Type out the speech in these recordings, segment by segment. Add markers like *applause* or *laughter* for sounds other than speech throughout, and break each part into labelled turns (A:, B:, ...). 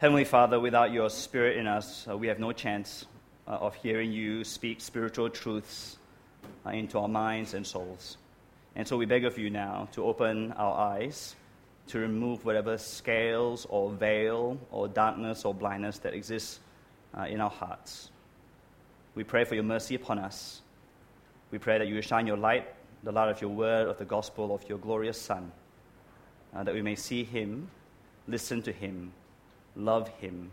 A: Heavenly Father, without your Spirit in us, uh, we have no chance uh, of hearing you speak spiritual truths uh, into our minds and souls. And so we beg of you now to open our eyes, to remove whatever scales or veil or darkness or blindness that exists uh, in our hearts. We pray for your mercy upon us. We pray that you will shine your light, the light of your word, of the gospel of your glorious Son, uh, that we may see him, listen to him, love him,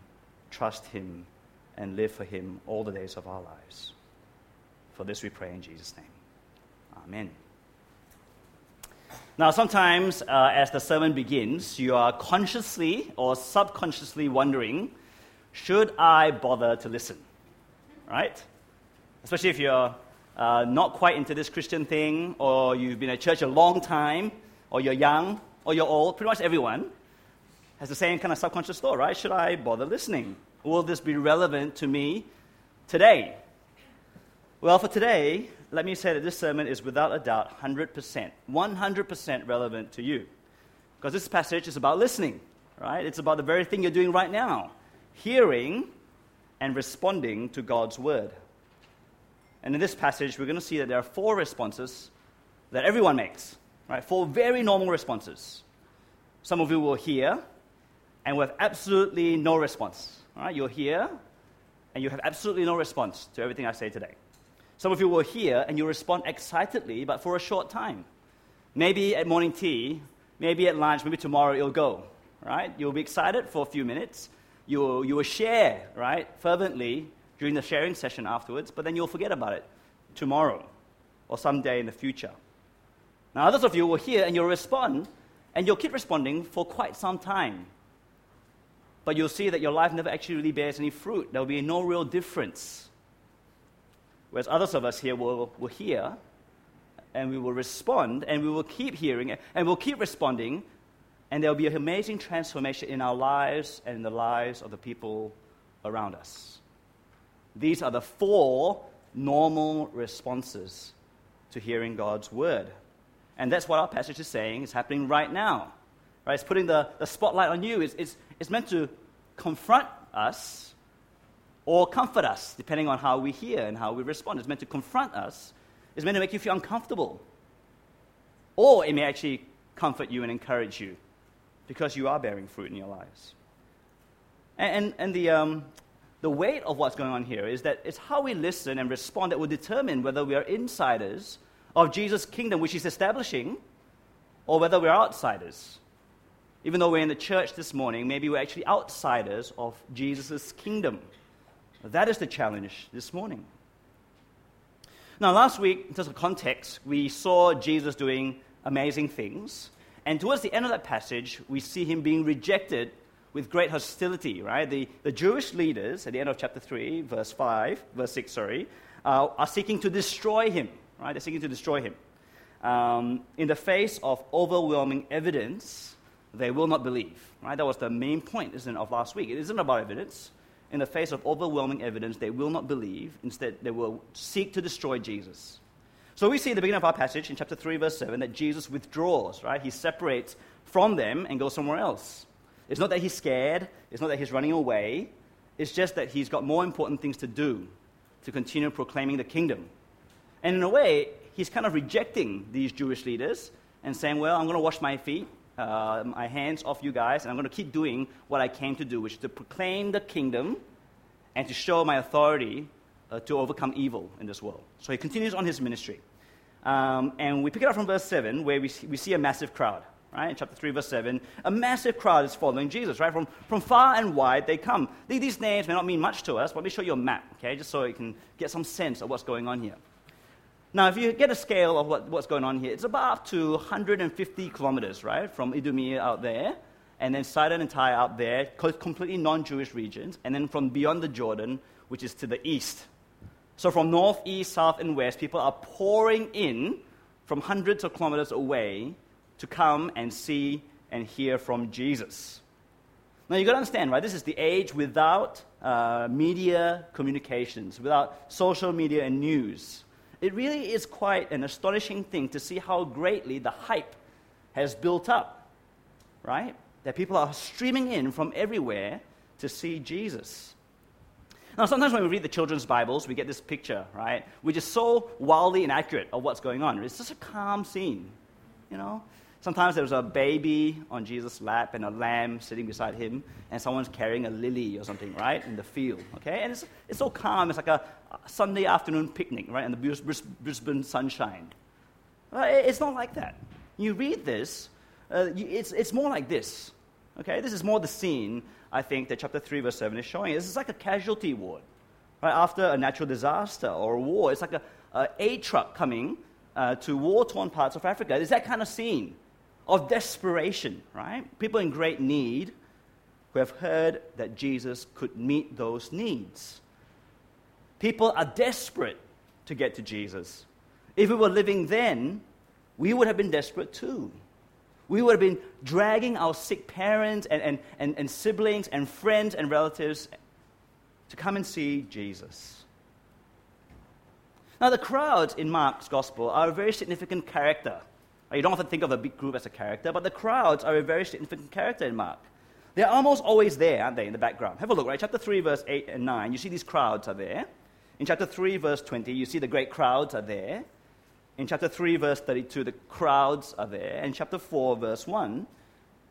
A: trust him, and live for him all the days of our lives. For this we pray in Jesus' name. Amen. Now, sometimes uh, as the sermon begins, you are consciously or subconsciously wondering, should I bother to listen? Right? Especially if you're uh, not quite into this Christian thing, or you've been at church a long time, or you're young, or you're old, pretty much everyone has the same kind of subconscious thought, right? Should I bother listening? Will this be relevant to me today? Well, for today, let me say that this sermon is without a doubt 100%, 100% relevant to you. Because this passage is about listening, right? It's about the very thing you're doing right now hearing and responding to God's word. And in this passage, we're going to see that there are four responses that everyone makes, right? Four very normal responses. Some of you will hear and have absolutely no response. All right? you're here, and you have absolutely no response to everything I say today. Some of you will hear and you respond excitedly, but for a short time. Maybe at morning tea, maybe at lunch, maybe tomorrow you'll go, right? You'll be excited for a few minutes. You will, you will share, right, fervently during the sharing session afterwards, but then you'll forget about it tomorrow or someday in the future. Now, others of you will hear and you'll respond, and you'll keep responding for quite some time. But you'll see that your life never actually really bears any fruit. There will be no real difference Whereas others of us here will, will hear and we will respond and we will keep hearing and we'll keep responding and there will be an amazing transformation in our lives and in the lives of the people around us. These are the four normal responses to hearing God's word. And that's what our passage is saying is happening right now. Right? It's putting the, the spotlight on you. It's, it's, it's meant to confront us or comfort us, depending on how we hear and how we respond. It's meant to confront us, it's meant to make you feel uncomfortable. Or it may actually comfort you and encourage you because you are bearing fruit in your lives. And, and, and the, um, the weight of what's going on here is that it's how we listen and respond that will determine whether we are insiders of Jesus' kingdom, which he's establishing, or whether we're outsiders. Even though we're in the church this morning, maybe we're actually outsiders of Jesus' kingdom. That is the challenge this morning. Now, last week, in terms of context, we saw Jesus doing amazing things. And towards the end of that passage, we see him being rejected with great hostility, right? The, the Jewish leaders, at the end of chapter 3, verse 5, verse 6, sorry, uh, are seeking to destroy him, right? They're seeking to destroy him. Um, in the face of overwhelming evidence, they will not believe, right? That was the main point, isn't it, of last week. It isn't about evidence in the face of overwhelming evidence, they will not believe. Instead, they will seek to destroy Jesus. So we see at the beginning of our passage in chapter 3, verse 7, that Jesus withdraws, right? He separates from them and goes somewhere else. It's not that he's scared, it's not that he's running away, it's just that he's got more important things to do to continue proclaiming the kingdom. And in a way, he's kind of rejecting these Jewish leaders and saying, Well, I'm going to wash my feet uh, my hands off you guys, and I'm going to keep doing what I came to do, which is to proclaim the kingdom and to show my authority uh, to overcome evil in this world. So he continues on his ministry. Um, and we pick it up from verse 7, where we see, we see a massive crowd, right? In chapter 3, verse 7, a massive crowd is following Jesus, right? From, from far and wide they come. These names may not mean much to us, but let me show you a map, okay? Just so you can get some sense of what's going on here. Now, if you get a scale of what, what's going on here, it's about to 150 kilometers, right, from Idumea out there, and then Sidon and Tyre out there, completely non Jewish regions, and then from beyond the Jordan, which is to the east. So from north, east, south, and west, people are pouring in from hundreds of kilometers away to come and see and hear from Jesus. Now, you've got to understand, right? This is the age without uh, media communications, without social media and news. It really is quite an astonishing thing to see how greatly the hype has built up, right? That people are streaming in from everywhere to see Jesus. Now, sometimes when we read the children's Bibles, we get this picture, right, which is so wildly inaccurate of what's going on. It's just a calm scene, you know? Sometimes there's a baby on Jesus' lap and a lamb sitting beside him, and someone's carrying a lily or something, right, in the field, okay? And it's, it's so calm. It's like a Sunday afternoon picnic, right, in the Brisbane sunshine. It's not like that. You read this, uh, it's, it's more like this, okay? This is more the scene, I think, that chapter 3, verse 7 is showing. This is like a casualty ward, right, after a natural disaster or a war. It's like a, a truck coming uh, to war torn parts of Africa. It's that kind of scene of desperation, right? People in great need who have heard that Jesus could meet those needs. People are desperate to get to Jesus. If we were living then, we would have been desperate too. We would have been dragging our sick parents and, and, and, and siblings and friends and relatives to come and see Jesus. Now, the crowds in Mark's gospel are a very significant character you don't often think of a big group as a character, but the crowds are a very significant character in Mark. They're almost always there, aren't they, in the background? Have a look, right? Chapter 3, verse 8 and 9, you see these crowds are there. In chapter 3, verse 20, you see the great crowds are there. In chapter 3, verse 32, the crowds are there. In chapter 4, verse 1,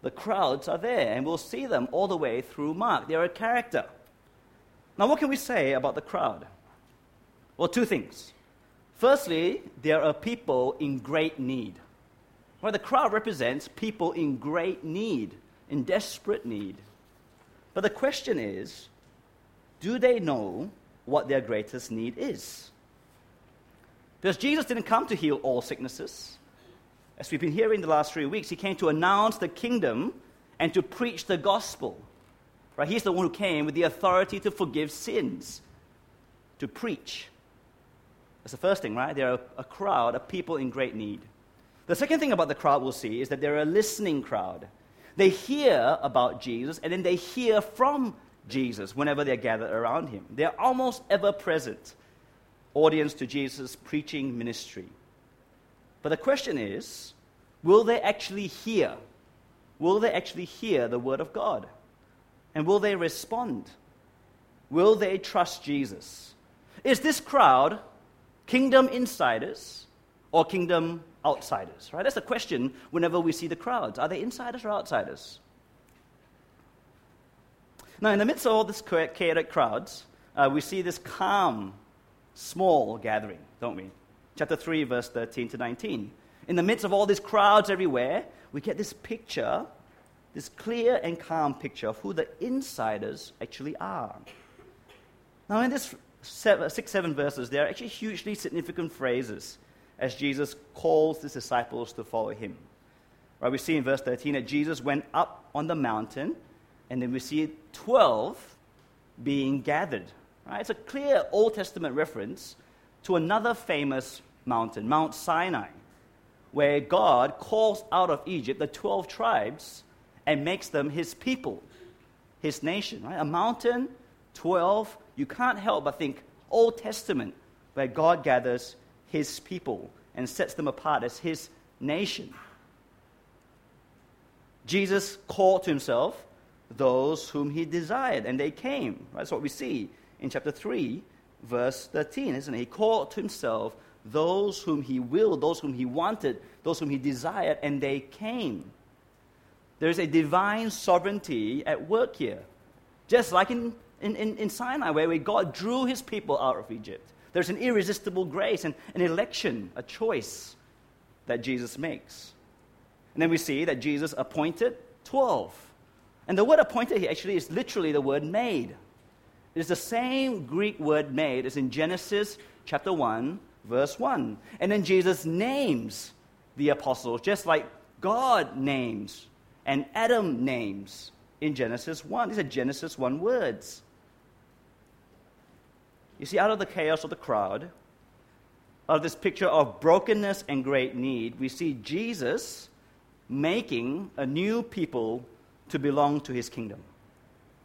A: the crowds are there. And we'll see them all the way through Mark. They're a character. Now, what can we say about the crowd? Well, two things. Firstly, there are people in great need. Well, the crowd represents people in great need, in desperate need. But the question is do they know what their greatest need is? Because Jesus didn't come to heal all sicknesses. As we've been hearing the last three weeks, he came to announce the kingdom and to preach the gospel. Right? He's the one who came with the authority to forgive sins, to preach. That's the first thing, right? There are a crowd of people in great need. The second thing about the crowd we'll see is that they're a listening crowd. They hear about Jesus and then they hear from Jesus whenever they're gathered around him. They're almost ever present audience to Jesus' preaching ministry. But the question is will they actually hear? Will they actually hear the word of God? And will they respond? Will they trust Jesus? Is this crowd kingdom insiders or kingdom outsiders, right? That's the question whenever we see the crowds. Are they insiders or outsiders? Now, in the midst of all this chaotic crowds, uh, we see this calm, small gathering, don't we? Chapter 3, verse 13 to 19. In the midst of all these crowds everywhere, we get this picture, this clear and calm picture of who the insiders actually are. Now, in this seven, six, seven verses, there are actually hugely significant phrases as Jesus calls his disciples to follow him. Right, we see in verse 13 that Jesus went up on the mountain, and then we see 12 being gathered. Right? It's a clear Old Testament reference to another famous mountain, Mount Sinai, where God calls out of Egypt the 12 tribes and makes them his people, his nation. Right? A mountain, 12, you can't help but think Old Testament, where God gathers his people and sets them apart as his nation. Jesus called to himself those whom he desired, and they came. Right? That's what we see in chapter 3, verse 13, isn't it? He called to himself those whom he willed, those whom he wanted, those whom he desired, and they came. There's a divine sovereignty at work here. Just like in, in, in, Sinai, where God drew his people out of Egypt. There's an irresistible grace and an election, a choice that Jesus makes. And then we see that Jesus appointed 12. And the word appointed here actually is literally the word made. It is the same Greek word made as in Genesis chapter 1, verse 1. And then Jesus names the apostles, just like God names and Adam names in Genesis 1. These are Genesis 1 words. You see, out of the chaos of the crowd, out of this picture of brokenness and great need, we see Jesus making a new people to belong to his kingdom.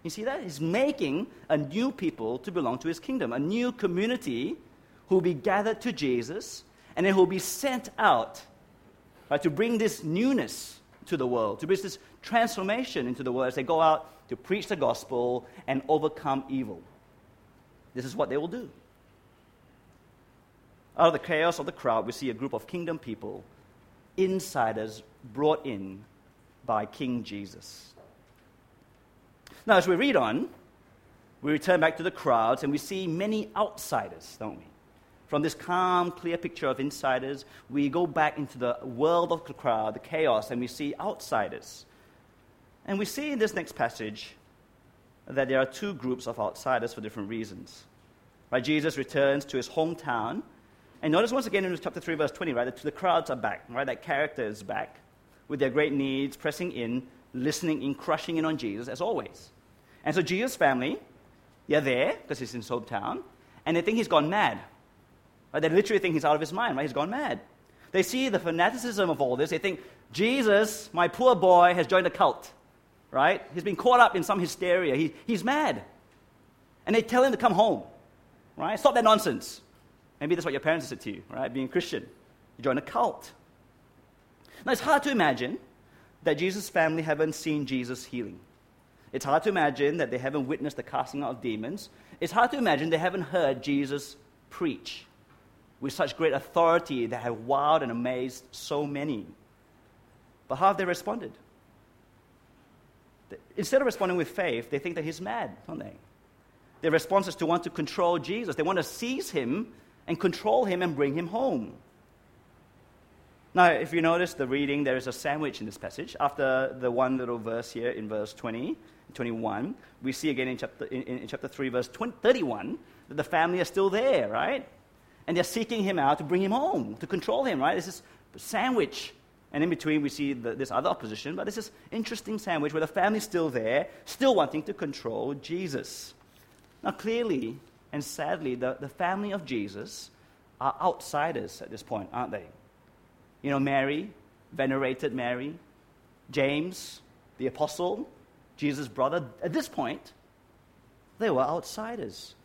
A: You see that? He's making a new people to belong to his kingdom, a new community who will be gathered to Jesus and then who will be sent out right, to bring this newness to the world, to bring this transformation into the world as they go out to preach the gospel and overcome evil. This is what they will do. Out of the chaos of the crowd, we see a group of kingdom people, insiders brought in by King Jesus. Now, as we read on, we return back to the crowds and we see many outsiders, don't we? From this calm, clear picture of insiders, we go back into the world of the crowd, the chaos, and we see outsiders. And we see in this next passage that there are two groups of outsiders for different reasons. Right? Jesus returns to his hometown. And notice once again in chapter 3, verse 20, right, that the crowds are back, right? That character is back with their great needs, pressing in, listening in, crushing in on Jesus, as always. And so Jesus' family, they're there because he's in his hometown, and they think he's gone mad. Right? They literally think he's out of his mind, right? He's gone mad. They see the fanaticism of all this. They think, Jesus, my poor boy, has joined a cult, right? He's been caught up in some hysteria. He, he's mad. And they tell him to come home, right? Stop that nonsense. Maybe that's what your parents said to you, right? Being a Christian. You join a cult. Now, it's hard to imagine that Jesus' family haven't seen Jesus healing. It's hard to imagine that they haven't witnessed the casting out of demons. It's hard to imagine they haven't heard Jesus preach with such great authority that have wowed and amazed so many. But how have they responded? Instead of responding with faith, they think that he's mad, don't they? Their response is to want to control Jesus. They want to seize him and control him and bring him home. Now, if you notice the reading, there is a sandwich in this passage. After the one little verse here in verse 20, 21, we see again in chapter, in, in chapter 3, verse 20, 31, that the family are still there, right? and they're seeking him out to bring him home, to control him, right? This is a sandwich. And in between, we see the, this other opposition, but this is interesting sandwich where the family's still there, still wanting to control Jesus. Now, clearly and sadly, the, the family of Jesus are outsiders at this point, aren't they? You know, Mary, venerated Mary, James, the apostle, Jesus' brother, at this point, they were outsiders.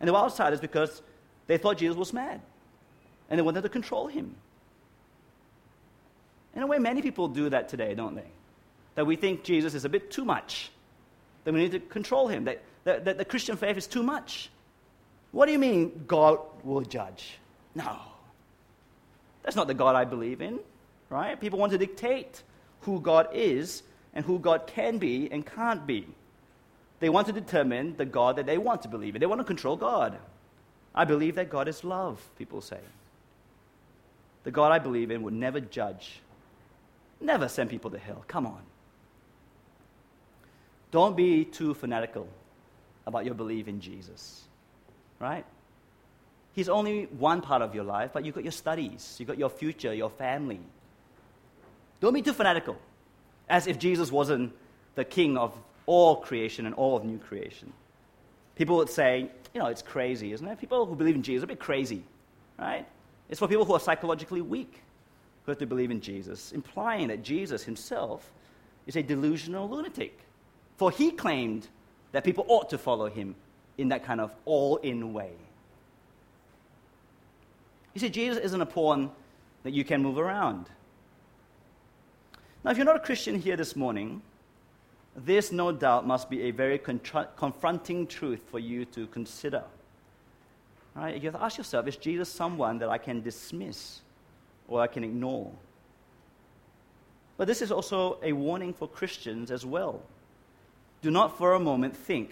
A: And they were outsiders because they thought Jesus was mad, and they wanted to control him. In a way, many people do that today, don't they? That we think Jesus is a bit too much, that we need to control him, that, that, that the Christian faith is too much. What do you mean God will judge? No. That's not the God I believe in, right? People want to dictate who God is and who God can be and can't be. They want to determine the God that they want to believe in. They want to control God. I believe that God is love, people say. The God I believe in would never judge, never send people to hell. Come on. Don't be too fanatical about your belief in Jesus, right? He's only one part of your life, but you've got your studies, you've got your future, your family. Don't be too fanatical, as if Jesus wasn't the king of all creation and all of new creation. People would say, you know, it's crazy, isn't it? People who believe in Jesus are a bit crazy, right? It's for people who are psychologically weak who have to believe in Jesus, implying that Jesus himself is a delusional lunatic. For he claimed that people ought to follow him in that kind of all in way. You see, Jesus isn't a pawn that you can move around. Now, if you're not a Christian here this morning, this, no doubt, must be a very contra- confronting truth for you to consider. Right? You have to ask yourself is Jesus someone that I can dismiss or I can ignore? But this is also a warning for Christians as well. Do not for a moment think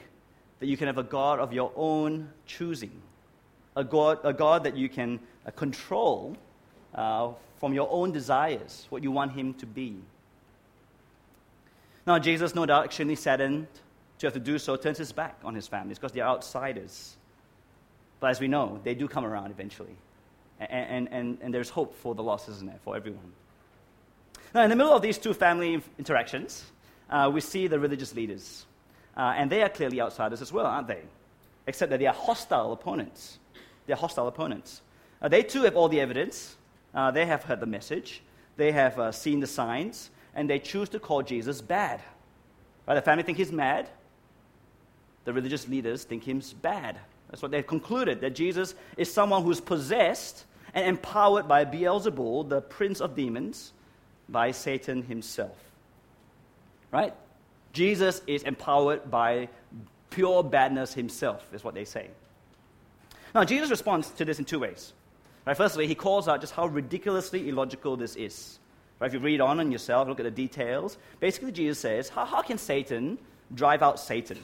A: that you can have a God of your own choosing, a God, a God that you can uh, control uh, from your own desires, what you want Him to be. Now, Jesus, no doubt, extremely saddened to have to do so, turns his back on his families because they're outsiders. But as we know, they do come around eventually. And, and, and, there's hope for the lost, isn't there, for everyone? Now, in the middle of these two family interactions, uh, we see the religious leaders. Uh, and they are clearly outsiders as well, aren't they? Except that they are hostile opponents. They are hostile opponents. Uh, they too have all the evidence. Uh, they have heard the message. They have uh, seen the signs and they choose to call Jesus bad. Right? The family think he's mad. The religious leaders think he's bad. That's what they've concluded that Jesus is someone who's possessed and empowered by Beelzebul, the prince of demons, by Satan himself. Right? Jesus is empowered by pure badness himself, is what they say. Now, Jesus responds to this in two ways. Right, firstly, he calls out just how ridiculously illogical this is. Right, if you read on and yourself, look at the details, basically Jesus says, how, how can Satan drive out Satan?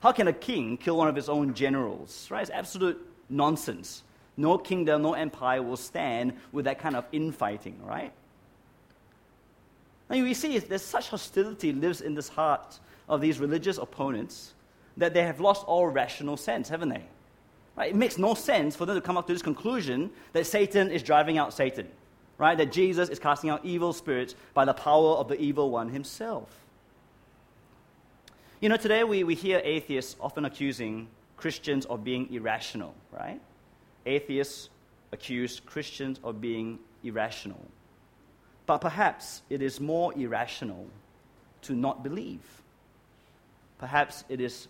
A: How can a king kill one of his own generals? Right? It's absolute nonsense. No kingdom, no empire will stand with that kind of infighting, right? And we see there's such hostility lives in this heart of these religious opponents that they have lost all rational sense, haven't they? Right? It makes no sense for them to come up to this conclusion that Satan is driving out Satan, right? That Jesus is casting out evil spirits by the power of the evil one himself. You know, today we, we hear atheists often accusing Christians of being irrational, right? Atheists accuse Christians of being irrational. But perhaps it is more irrational to not believe. Perhaps it is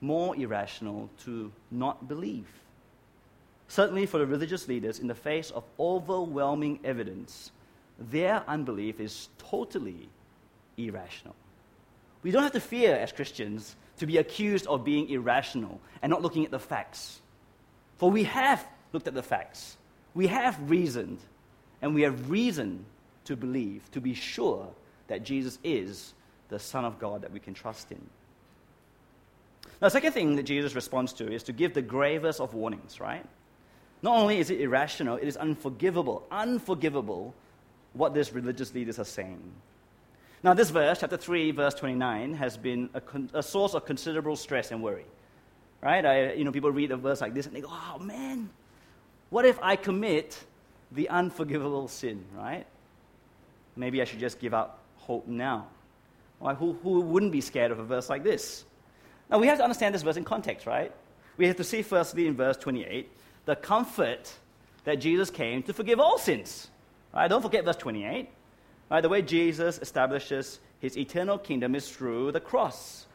A: more irrational to not believe. Certainly, for the religious leaders, in the face of overwhelming evidence, their unbelief is totally irrational. We don't have to fear, as Christians, to be accused of being irrational and not looking at the facts. For we have looked at the facts, we have reasoned, and we have reason to believe, to be sure that Jesus is the Son of God that we can trust in. Now, the second thing that Jesus responds to is to give the gravest of warnings, right? Not only is it irrational, it is unforgivable, unforgivable what these religious leaders are saying. Now, this verse, chapter 3, verse 29, has been a, con- a source of considerable stress and worry. Right? I, you know, people read a verse like this and they go, oh man, what if I commit the unforgivable sin, right? Maybe I should just give up hope now. Why, who, who wouldn't be scared of a verse like this? Now, we have to understand this verse in context, right? We have to see, firstly, in verse 28, the comfort that Jesus came to forgive all sins. Right? Don't forget verse 28. Right? The way Jesus establishes his eternal kingdom is through the cross,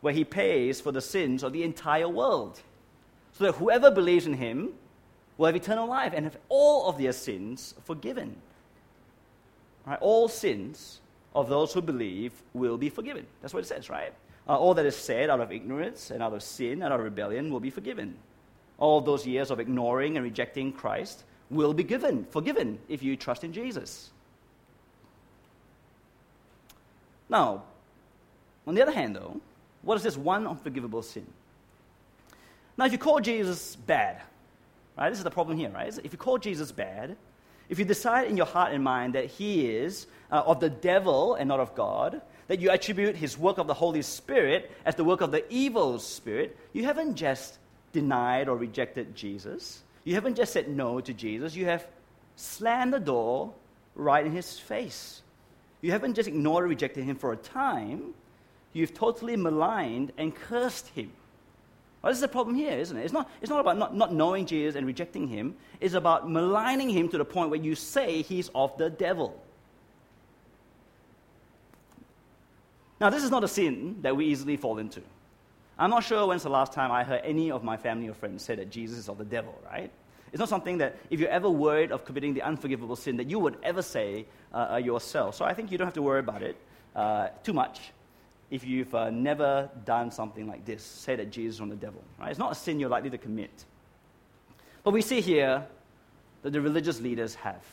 A: where he pays for the sins of the entire world. So that whoever believes in him will have eternal life and have all of their sins forgiven. Right? All sins of those who believe will be forgiven. That's what it says, right? Uh, all that is said out of ignorance and out of sin and out of rebellion will be forgiven. All those years of ignoring and rejecting Christ will be given, forgiven if you trust in Jesus. Now, on the other hand, though, what is this one unforgivable sin? Now, if you call Jesus bad, right, this is the problem here, right? If you call Jesus bad, if you decide in your heart and mind that he is uh, of the devil and not of God, that you attribute his work of the Holy Spirit as the work of the evil spirit, you haven't just denied or rejected Jesus. You haven't just said no to Jesus. You have slammed the door right in his face. You haven't just ignored or rejected him for a time. You've totally maligned and cursed him. Well, this is the problem here, isn't it? It's not, it's not about not, not knowing Jesus and rejecting him. It's about maligning him to the point where you say he's of the devil. Now, this is not a sin that we easily fall into. I'm not sure when's the last time I heard any of my family or friends say that Jesus is of the devil, right? It's not something that, if you're ever worried of committing the unforgivable sin, that you would ever say uh, uh, yourself. So I think you don't have to worry about it uh, too much if you've uh, never done something like this. Say that Jesus from the devil, right? It's not a sin you're likely to commit. But we see here that the religious leaders have,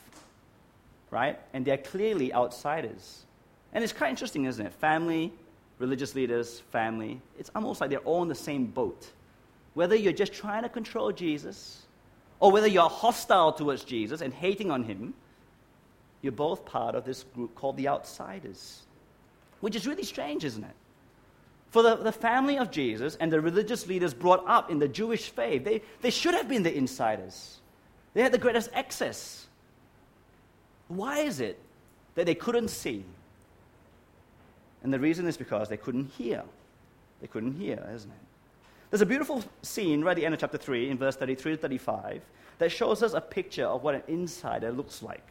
A: right? And they're clearly outsiders. And it's quite interesting, isn't it? Family, religious leaders, family, it's almost like they're all in the same boat. Whether you're just trying to control Jesus, or whether you're hostile towards Jesus and hating on him, you're both part of this group called the outsiders. Which is really strange, isn't it? For the, the family of Jesus and the religious leaders brought up in the Jewish faith, they, they should have been the insiders. They had the greatest access. Why is it that they couldn't see and the reason is because they couldn't hear. They couldn't hear, isn't it? There's a beautiful scene right at the end of chapter 3, in verse 33 to 35, that shows us a picture of what an insider looks like.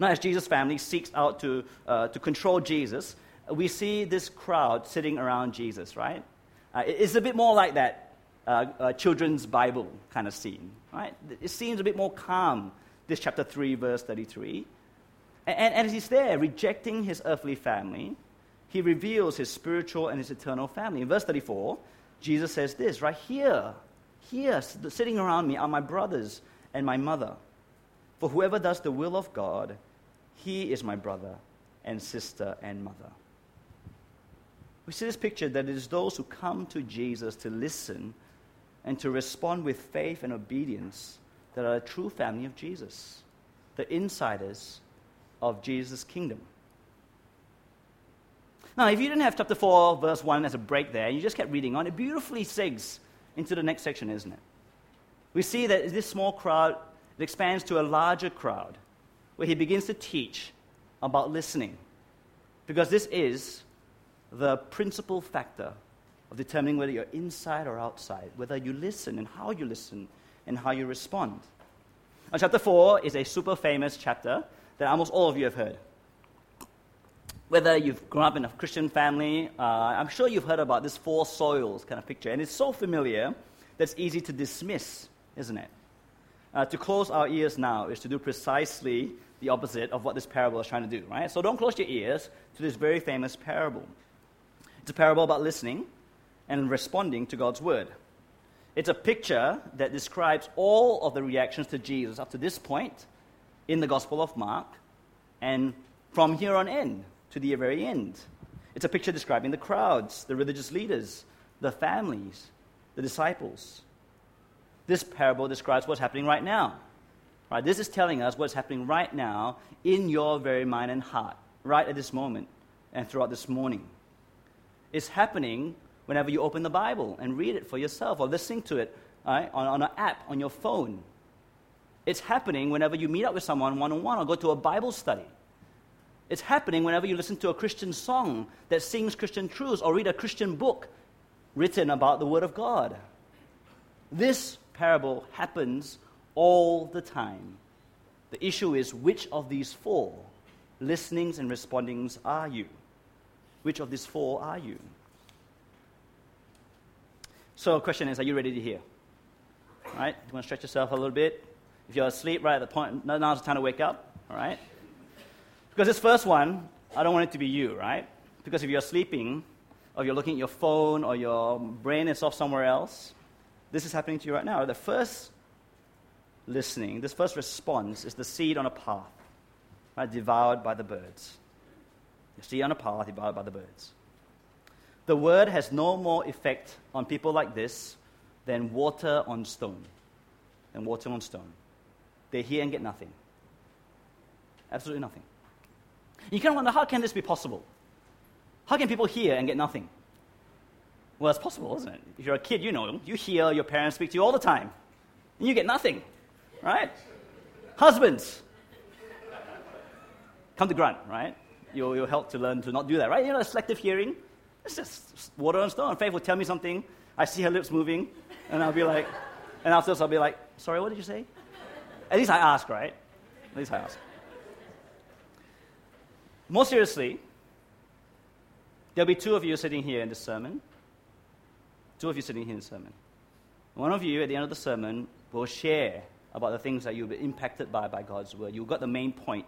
A: Now, as Jesus' family seeks out to, uh, to control Jesus, we see this crowd sitting around Jesus, right? Uh, it's a bit more like that uh, uh, children's Bible kind of scene, right? It seems a bit more calm, this chapter 3, verse 33. And, and as he's there rejecting his earthly family, he reveals his spiritual and his eternal family. In verse 34, Jesus says this right here, here, sitting around me are my brothers and my mother. For whoever does the will of God, he is my brother and sister and mother. We see this picture that it is those who come to Jesus to listen and to respond with faith and obedience that are a true family of Jesus, the insiders of Jesus' kingdom. Now, if you didn't have chapter 4, verse 1 as a break there, and you just kept reading on, it beautifully segues into the next section, isn't it? We see that this small crowd it expands to a larger crowd where he begins to teach about listening. Because this is the principal factor of determining whether you're inside or outside, whether you listen and how you listen and how you respond. Now, chapter 4 is a super famous chapter that almost all of you have heard whether you've grown up in a Christian family, uh, I'm sure you've heard about this four soils kind of picture. And it's so familiar that it's easy to dismiss, isn't it? Uh, to close our ears now is to do precisely the opposite of what this parable is trying to do, right? So don't close your ears to this very famous parable. It's a parable about listening and responding to God's word. It's a picture that describes all of the reactions to Jesus up to this point in the Gospel of Mark and from here on in to the very end. It's a picture describing the crowds, the religious leaders, the families, the disciples. This parable describes what's happening right now. Right? This is telling us what's happening right now in your very mind and heart, right at this moment and throughout this morning. It's happening whenever you open the Bible and read it for yourself or listening to it right, on, on an app on your phone. It's happening whenever you meet up with someone one on one or go to a Bible study. It's happening whenever you listen to a Christian song that sings Christian truths or read a Christian book written about the Word of God. This parable happens all the time. The issue is which of these four listenings and respondings are you? Which of these four are you? So, question is are you ready to hear? All right? You want to stretch yourself a little bit? If you're asleep right at the point, now's the time to wake up. All right? Because this first one, I don't want it to be you, right? Because if you're sleeping, or you're looking at your phone, or your brain is off somewhere else, this is happening to you right now. The first listening, this first response is the seed on a path, right, devoured by the birds. The seed on a path devoured by the birds. The word has no more effect on people like this than water on stone. Than water on stone. They hear and get nothing. Absolutely nothing. You of wonder, how can this be possible? How can people hear and get nothing? Well, it's possible, isn't it? If you're a kid, you know, you hear your parents speak to you all the time, and you get nothing, right? Husbands, come to grunt, right? You'll, you'll help to learn to not do that, right? You know, selective hearing, it's just water on stone. Faith will tell me something, I see her lips moving, and I'll be like, and afterwards I'll be like, sorry, what did you say? At least I ask, right? At least I ask. More seriously, there'll be two of you sitting here in the sermon. Two of you sitting here in the sermon. One of you at the end of the sermon will share about the things that you've been impacted by by God's word. You've got the main point,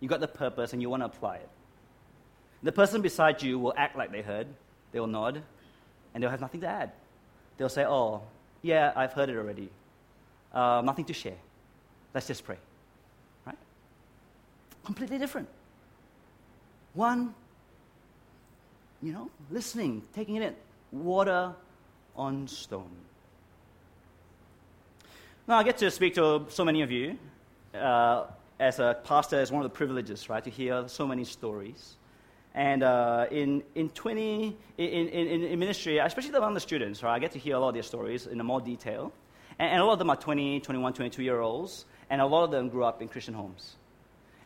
A: you've got the purpose, and you want to apply it. The person beside you will act like they heard, they'll nod, and they'll have nothing to add. They'll say, Oh, yeah, I've heard it already. Uh, nothing to share. Let's just pray. Right? Completely different. One, you know, listening, taking it in, water on stone. Now, I get to speak to so many of you. Uh, as a pastor, it's one of the privileges, right, to hear so many stories. And uh, in, in 20, in, in, in ministry, especially among the students, right, I get to hear a lot of their stories in more detail. And, and a lot of them are 20, 21, 22 year olds, and a lot of them grew up in Christian homes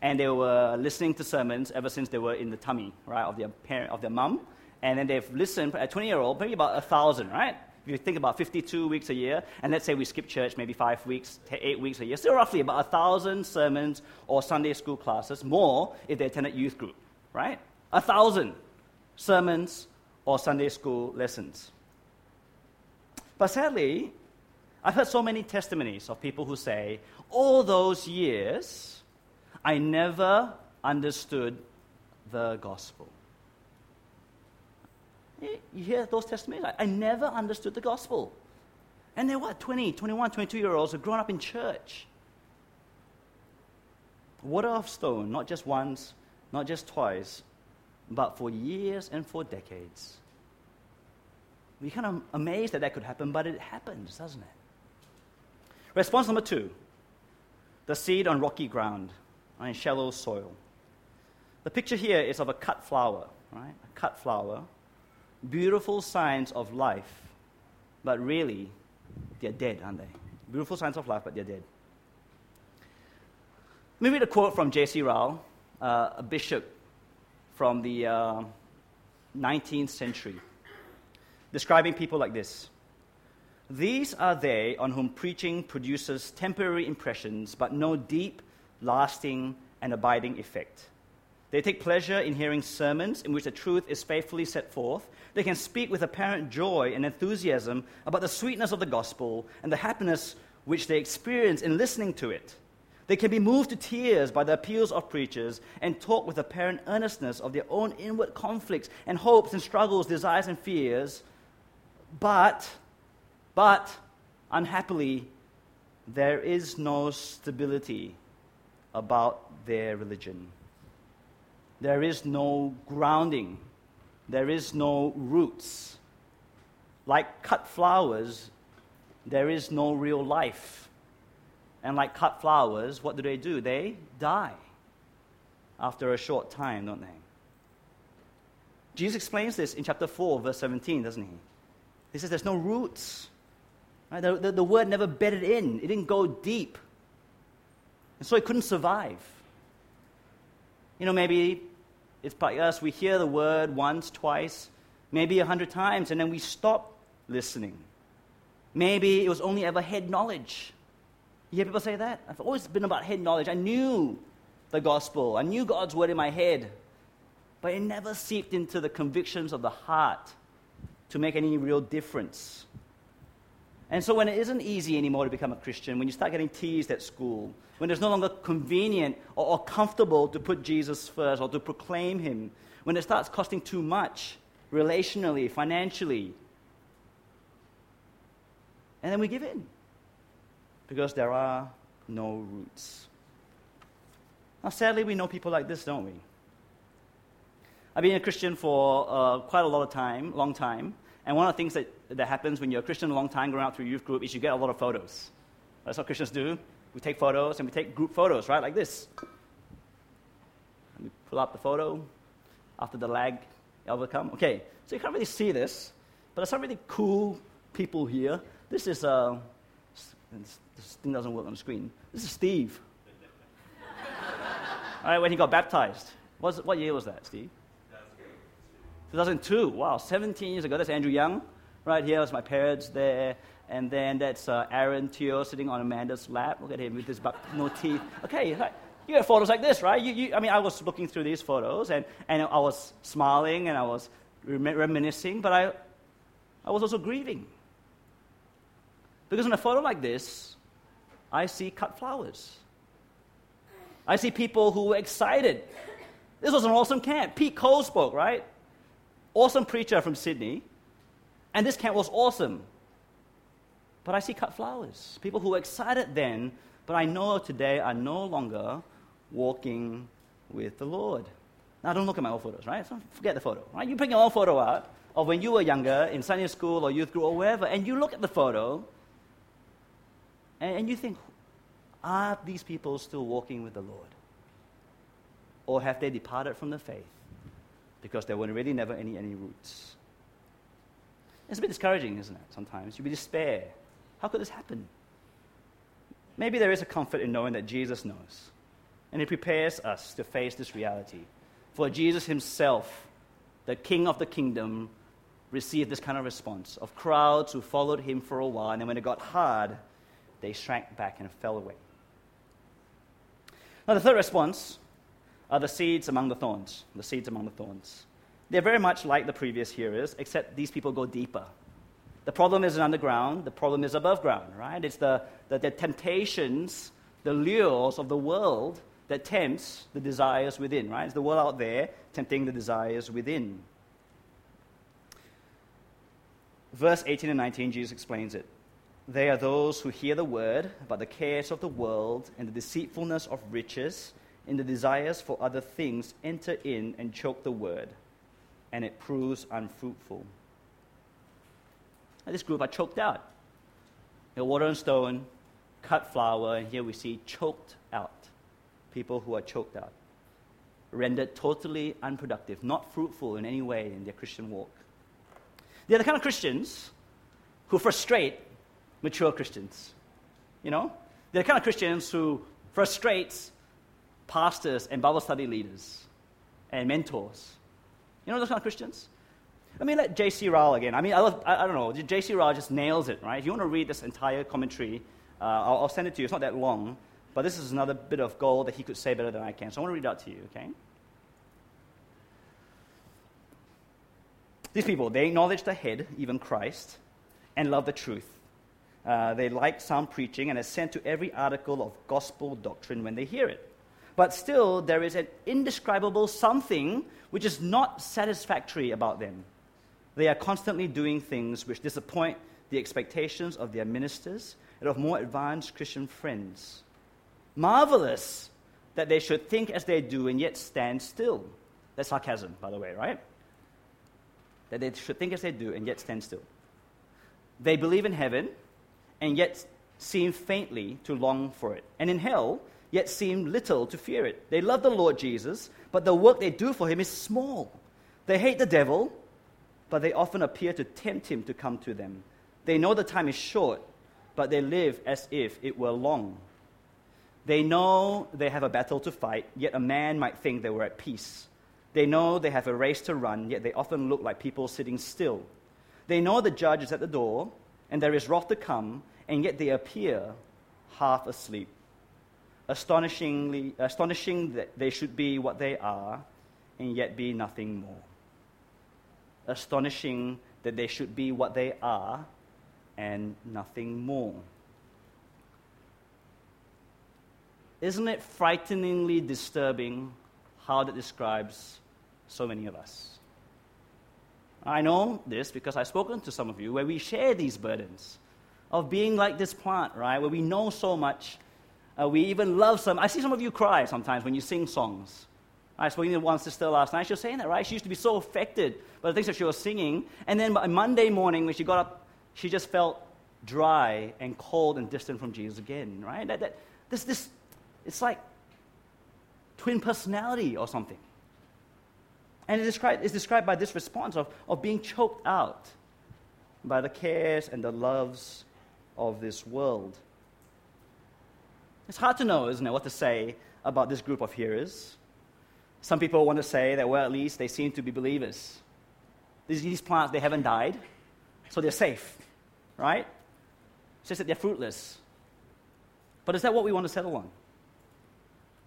A: and they were listening to sermons ever since they were in the tummy, right, of their parent, of their mom. And then they've listened at 20 year old, maybe about a thousand, right? If you think about 52 weeks a year, and let's say we skip church maybe five weeks, eight weeks a year, still roughly about a thousand sermons or Sunday school classes, more if they attended youth group, right? A thousand sermons or Sunday school lessons. But sadly, I've heard so many testimonies of people who say, all those years, I never understood the gospel. You hear those testimonies? I, I never understood the gospel. And they're what, 20, 21, 22 year olds who've grown up in church. Water of stone, not just once, not just twice, but for years and for decades. We're kind of amazed that that could happen, but it happens, doesn't it? Response number two the seed on rocky ground, on shallow soil. The picture here is of a cut flower, right? A cut flower. Beautiful signs of life, but really, they're dead, aren't they? Beautiful signs of life, but they're dead. Let me read a quote from J.C. Ryle, uh, a bishop from the uh, 19th century, describing people like this these are they on whom preaching produces temporary impressions, but no deep, lasting, and abiding effect. They take pleasure in hearing sermons in which the truth is faithfully set forth. They can speak with apparent joy and enthusiasm about the sweetness of the gospel and the happiness which they experience in listening to it. They can be moved to tears by the appeals of preachers and talk with apparent earnestness of their own inward conflicts and hopes and struggles, desires and fears. But but unhappily, there is no stability about their religion. There is no grounding. There is no roots. Like cut flowers, there is no real life. And like cut flowers, what do they do? They die after a short time, don't they? Jesus explains this in chapter 4, verse 17, doesn't he? He says there's no roots. Right? The, the, the word never bedded in, it didn't go deep. And so it couldn't survive. You know, maybe it's by us, we hear the word once, twice, maybe a hundred times, and then we stop listening. Maybe it was only ever head knowledge. You hear people say that? I've always been about head knowledge. I knew the gospel, I knew God's word in my head, but it never seeped into the convictions of the heart to make any real difference. And so, when it isn't easy anymore to become a Christian, when you start getting teased at school, when it's no longer convenient or, or, comfortable to put Jesus first or to proclaim Him, when it starts costing too much relationally, financially, and then we give in because there are no roots. Now, sadly, we know people like this, don't we? I've been a Christian for uh, quite a lot of time, long time, and one of the things that, that happens when you're a Christian a long time growing up through youth group is you get a lot of photos. That's what Christians do. We take photos and we take group photos, right? Like this. And we pull up the photo after the lag overcome. Okay, so you can't really see this, but there's some really cool people here. This is, uh, this thing doesn't work on the screen. This is Steve. *laughs* All right, when he got baptized. What, what year was that, Steve? 2002. Wow, 17 years ago. That's Andrew Young. Right here was my parents there. And then that's uh, Aaron Teo sitting on Amanda's lap. Look at him with his buck, no teeth. Okay, you have photos like this, right? You, you, I mean, I was looking through these photos and, and I was smiling and I was reminiscing, but I, I was also grieving. Because in a photo like this, I see cut flowers. I see people who were excited. This was an awesome camp. Pete Cole spoke, right? awesome preacher from Sydney, and this camp was awesome. But I see cut flowers. People who were excited then, but I know today are no longer walking with the Lord. Now, don't look at my old photos, right? So forget the photo, right? You bring your own photo out of when you were younger in Sunday school or youth group or wherever, and you look at the photo and, and you think, are these people still walking with the Lord? Or have they departed from the faith? because there were really never any, any roots. It's a bit discouraging, isn't it? Sometimes. you'd be despair. How could this happen? Maybe there is a comfort in knowing that Jesus knows, and He prepares us to face this reality. For Jesus Himself, the King of the kingdom, received this kind of response of crowds who followed Him for a while, and then when it got hard, they shrank back and fell away. Now, the third response are the seeds among the thorns. The seeds among the thorns. They're very much like the previous hearers, except these people go deeper. The problem isn't underground, the problem is above ground, right? It's the, the, the temptations, the lures of the world that tempts the desires within, right? It's the world out there tempting the desires within. verse 18 and 19, Jesus explains it. They are those who hear the word, but the cares of the world and the deceitfulness of riches and the desires for other things enter in and choke the word, and it proves unfruitful. And this group are choked out. The water and stone, cut flower, and here we see choked out. People who are choked out, rendered totally unproductive, not fruitful in any way in their Christian walk. They're the kind of Christians who frustrate mature Christians. You know? They're the kind of Christians who frustrates pastors and Bible study leaders and mentors. You know those kind of Christians? Let me let J.C. Ryle again. I mean, I, love, I, I don't know. J.C. Ryle just nails it, right? If you want to read this entire commentary, uh, I'll, I'll send it to you. It's not that long, but this is another bit of gold that he could say better than I can. So I want to read it out to you, okay? These people, they acknowledge the head, even Christ, and love the truth. Uh, they like sound preaching and assent to every article of gospel doctrine when they hear it. But still, there is an indescribable something which is not satisfactory about them. They are constantly doing things which disappoint the expectations of their ministers and of more advanced Christian friends. Marvelous that they should think as they do and yet stand still. That's sarcasm, by the way, right? That they should think as they do and yet stand still. They believe in heaven and yet seem faintly to long for it. And in hell, yet seem little to fear it. They love the Lord Jesus, but the work they do for him is small. They hate the devil, but they often appear to tempt him to come to them. They know the time is short, but they live as if it were long. They know they have a battle to fight, yet a man might think they were at peace. They know they have a race to run, yet they often look like people sitting still. They know the judge is at the door, and there is wrath to come, and yet they appear half asleep. Astonishingly, astonishing that they should be what they are, and yet be nothing more. Astonishing that they should be what they are, and nothing more. Isn't it frighteningly disturbing how that describes so many of us? I know this because I've spoken to some of you where we share these burdens of being like this plant, right? Where we know so much. Uh, we even love some. I see some of you cry sometimes when you sing songs. I spoke to one sister last night. She was saying that, right? She used to be so affected by the things that she was singing. And then on Monday morning, when she got up, she just felt dry and cold and distant from Jesus again, right? That, that, this, this it's like twin personality or something. And it described, it's described by this response of, of being choked out by the cares and the loves of this world. It's hard to know, isn't it, what to say about this group of hearers. Some people want to say that, well, at least they seem to be believers. These, these plants, they haven't died, so they're safe, right? It's just that they're fruitless. But is that what we want to settle on?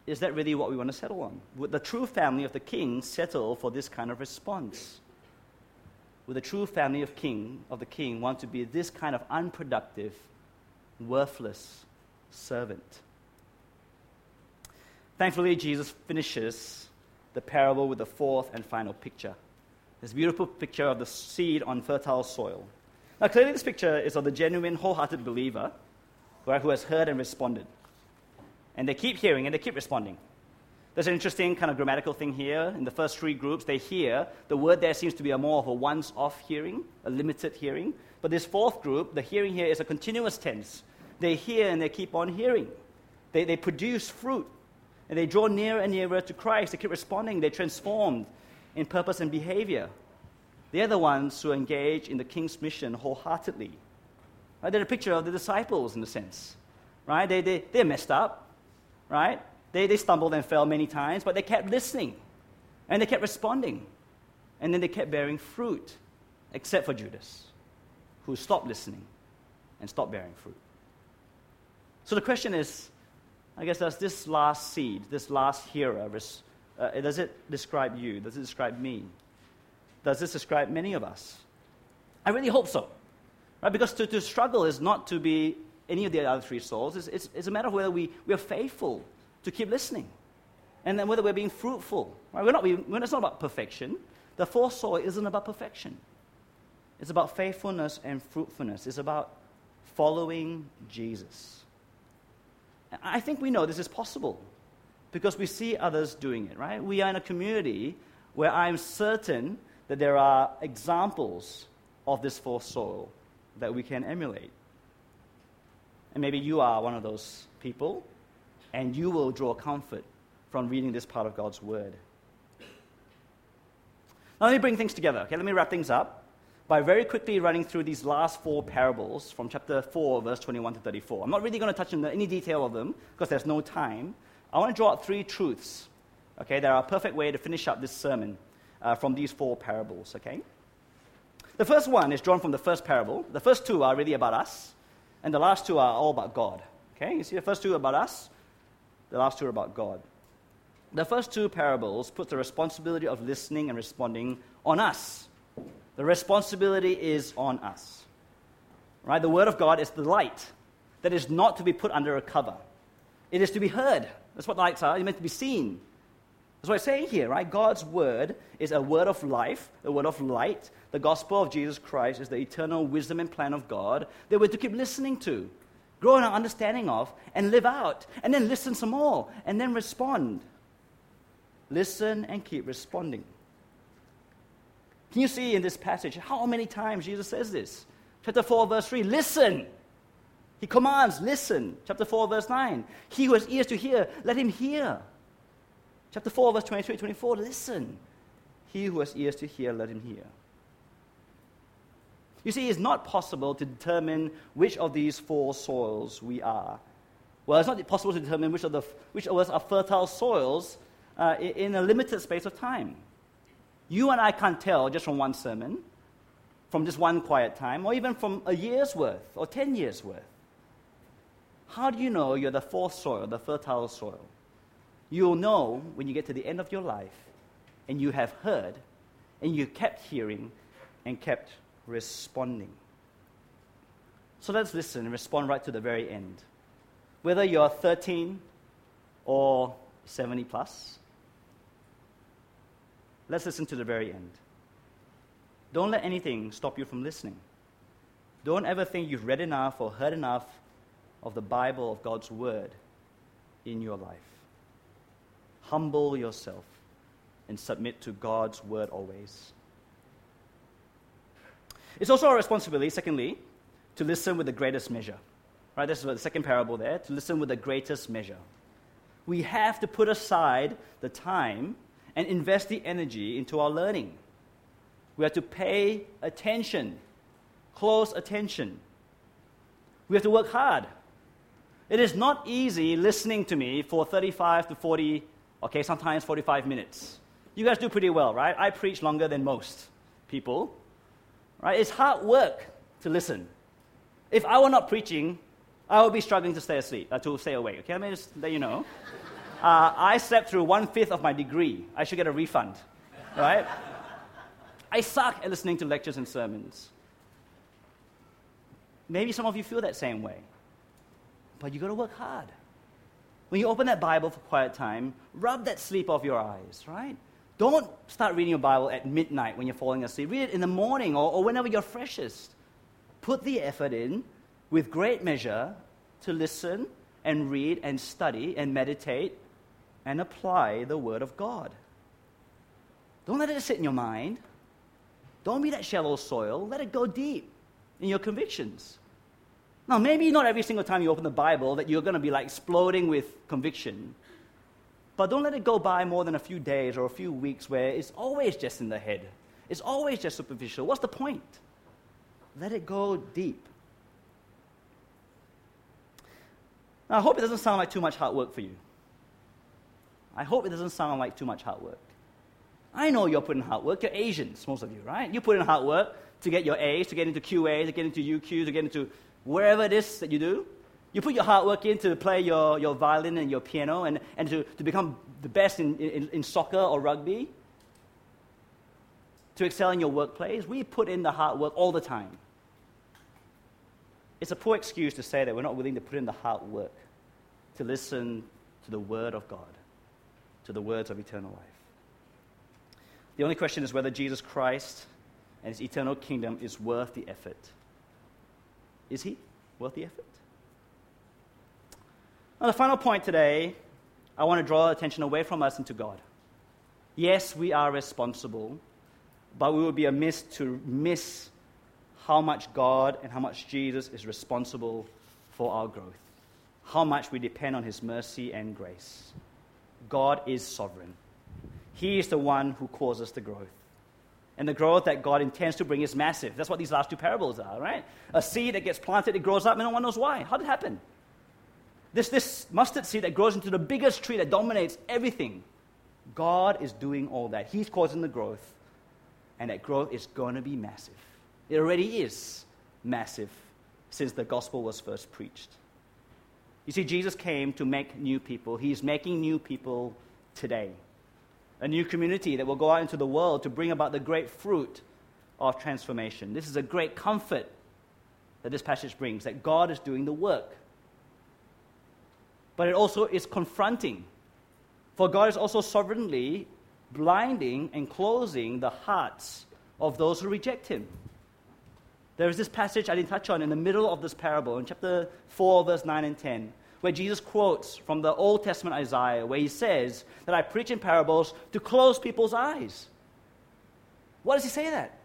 A: is that really what we want to settle on? Would the true family of the king settle for this kind of response? Would the true family of king of the king want to be this kind of unproductive, worthless servant? Thankfully, Jesus finishes the parable with the fourth and final picture. This beautiful picture of the seed on fertile soil. Now, clearly, this picture is of the genuine, wholehearted believer who has heard and responded. And they keep hearing and they keep responding. There's an interesting kind of grammatical thing here. In the first three groups, they hear. The word there seems to be a more of a once off hearing, a limited hearing. But this fourth group, the hearing here is a continuous tense. They hear and they keep on hearing. They, they produce fruit. And they draw nearer and nearer to Christ. They keep responding. They're transformed in purpose and behavior. They're the ones who engage in the king's mission wholeheartedly. Right? They're a picture of the disciples, in a sense. Right? They, they, they're messed up right? They, they stumbled and fell many times, but they kept listening and they kept responding. And then they kept bearing fruit, except for Judas, who stopped listening and stopped bearing fruit. So the question is I guess, does this last seed, this last hearer, uh, does it describe you? Does it describe me? Does this describe many of us? I really hope so. Right? Because to, to struggle is not to be any of the other three souls. It's, it's, it's a matter of whether we, we are faithful to keep listening and then whether we're being fruitful. Right? We're not, we, it's not about perfection. The fourth soul isn't about perfection. It's about faithfulness and fruitfulness. It's about following Jesus. I think we know this is possible because we see others doing it, right? We are in a community where I'm certain that there are examples of this fourth soil that we can emulate. And maybe you are one of those people, and you will draw comfort from reading this part of God's Word. Now, let me bring things together, okay? Let me wrap things up by very quickly running through these last four parables from chapter 4, verse 21 to 34. I'm not really going to touch on any detail of them because there's no time. I want to draw out three truths, okay, that are a perfect way to finish up this sermon uh, from these four parables, okay? The first one is drawn from the first parable. The first two are really about us, and the last two are all about God, okay? You see, the first two are about us, the last two are about God. The first two parables put the responsibility of listening and responding on us. The responsibility is on us. Right? The Word of God is the light that is not to be put under a cover. It is to be heard. That's what lights are. It's meant to be seen. That's what it's saying here, right? God's Word is a word of life, a word of light. The gospel of Jesus Christ is the eternal wisdom and plan of God that we're to keep listening to, grow in our understanding of, and live out, and then listen some more, and then respond. Listen and keep responding. Can you see in this passage how many times Jesus says this? Chapter 4, verse 3 listen. He commands, listen. Chapter 4, verse 9. He who has ears to hear, let him hear. Chapter 4, verse 23 24, listen. He who has ears to hear, let him hear. You see, it's not possible to determine which of these four soils we are. Well, it's not possible to determine which of, the, which of us are fertile soils uh, in a limited space of time. You and I can't tell just from one sermon, from just one quiet time, or even from a year's worth or 10 years' worth. How do you know you're the fourth soil, the fertile soil? You'll know when you get to the end of your life and you have heard and you kept hearing and kept responding. So let's listen and respond right to the very end. Whether you're 13 or 70 plus, Let's listen to the very end. Don't let anything stop you from listening. Don't ever think you've read enough or heard enough of the Bible, of God's Word in your life. Humble yourself and submit to God's Word always. It's also our responsibility, secondly, to listen with the greatest measure. Right, this is the second parable there, to listen with the greatest measure. We have to put aside the time and invest the energy into our learning. We have to pay attention, close attention. We have to work hard. It is not easy listening to me for 35 to 40, okay, sometimes 45 minutes. You guys do pretty well, right? I preach longer than most people, right? It's hard work to listen. If I were not preaching, I would be struggling to stay asleep, uh, to stay awake. Okay, let me just let you know uh, I slept through one fifth of my degree. I should get a refund, right? I suck at listening to lectures and sermons. Maybe some of you feel that same way. But you got to work hard. When you open that Bible for quiet time, rub that sleep off your eyes, right? Don't start reading your Bible at midnight when you're falling asleep. Read it in the morning or, or whenever you're freshest. Put the effort in with great measure to listen and read and study and meditate and apply the Word of God. Don't let it sit in your mind. Don't be that shallow soil. Let it go deep in your convictions. Now, maybe not every single time you open the Bible that you're going to be like exploding with conviction. But don't let it go by more than a few days or a few weeks where it's always just in the head. It's always just superficial. What's the point? Let it go deep. Now, I hope it doesn't sound like too much hard work for you. I hope it doesn't sound like too much hard work. I know you're putting hard work. You're Asians, most of you, right? You put in hard work to get your A's, to get into QA, to get into UQ, to get into wherever it is that you do. You put your hard work in to play your, your violin and your piano and, and to, to become the best in, in, in soccer or rugby, to excel in your workplace. We put in the hard work all the time. It's a poor excuse to say that we're not willing to put in the hard work to listen to the Word of God to the words of eternal life. The only question is whether Jesus Christ and his eternal kingdom is worth the effort. Is he worth the effort? Now, the final point today, I want to draw attention away from us into God. Yes, we are responsible, but we would be amiss to miss how much God and how much Jesus is responsible for our growth, how much we depend on His mercy and grace. God is sovereign. He is the one who causes the growth. And the growth that God intends to bring is massive. That's what these last two parables are, right? A seed that gets planted, it grows up, and no one knows why. How did it happen? This, this mustard seed that grows into the biggest tree that dominates everything. God is doing all that. He's causing the growth, and that growth is going to be massive. It already is massive since the gospel was first preached. You see, Jesus came to make new people. He's making new people today. A new community that will go out into the world to bring about the great fruit of transformation. This is a great comfort that this passage brings that God is doing the work. But it also is confronting. For God is also sovereignly blinding and closing the hearts of those who reject Him. There is this passage I didn't touch on in the middle of this parable, in chapter 4, verse 9 and 10, where Jesus quotes from the Old Testament Isaiah, where he says that I preach in parables to close people's eyes. Why does he say that?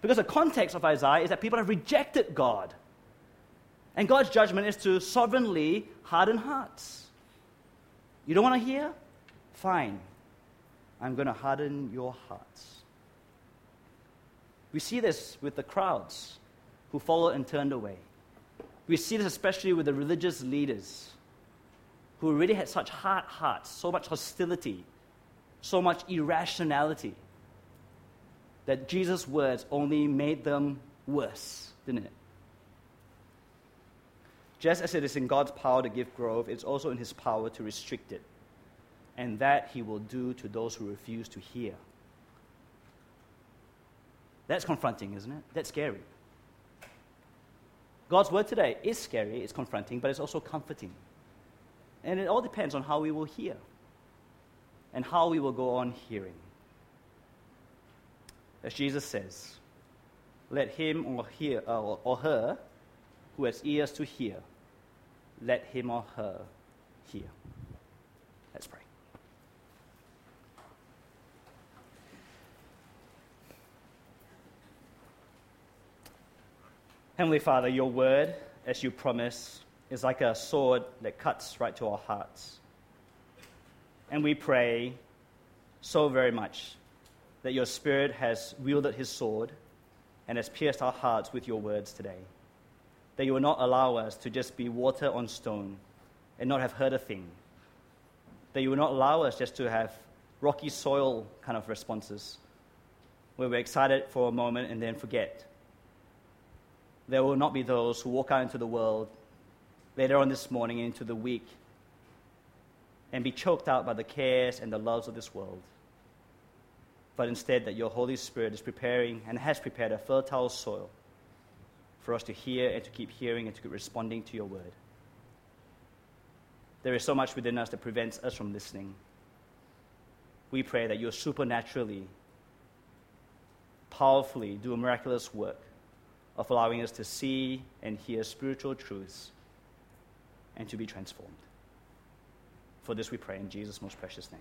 A: Because the context of Isaiah is that people have rejected God. And God's judgment is to sovereignly harden hearts. You don't want to hear? Fine. I'm going to harden your hearts. We see this with the crowds who followed and turned away. We see this especially with the religious leaders who already had such hard hearts, so much hostility, so much irrationality, that Jesus' words only made them worse, didn't it? Just as it is in God's power to give growth, it's also in His power to restrict it. And that He will do to those who refuse to hear. That's confronting, isn't it? That's scary. God's word today is scary, it's confronting, but it's also comforting. And it all depends on how we will hear and how we will go on hearing. As Jesus says, let him or, hear, uh, or her who has ears to hear, let him or her hear. Let's pray. Heavenly Father, your word, as you promise, is like a sword that cuts right to our hearts. And we pray so very much that your Spirit has wielded his sword and has pierced our hearts with your words today. That you will not allow us to just be water on stone and not have heard a thing. That you will not allow us just to have rocky soil kind of responses where we're excited for a moment and then forget there will not be those who walk out into the world later on this morning into the week and be choked out by the cares and the loves of this world. But instead, that your Holy Spirit is preparing and has prepared a fertile soil for us to hear and to keep hearing and to keep responding to your word. There is so much within us that prevents us from listening. We pray that you'll supernaturally, powerfully do a miraculous work of allowing us to see and hear spiritual truths and to be transformed. For this we pray in Jesus' most precious name.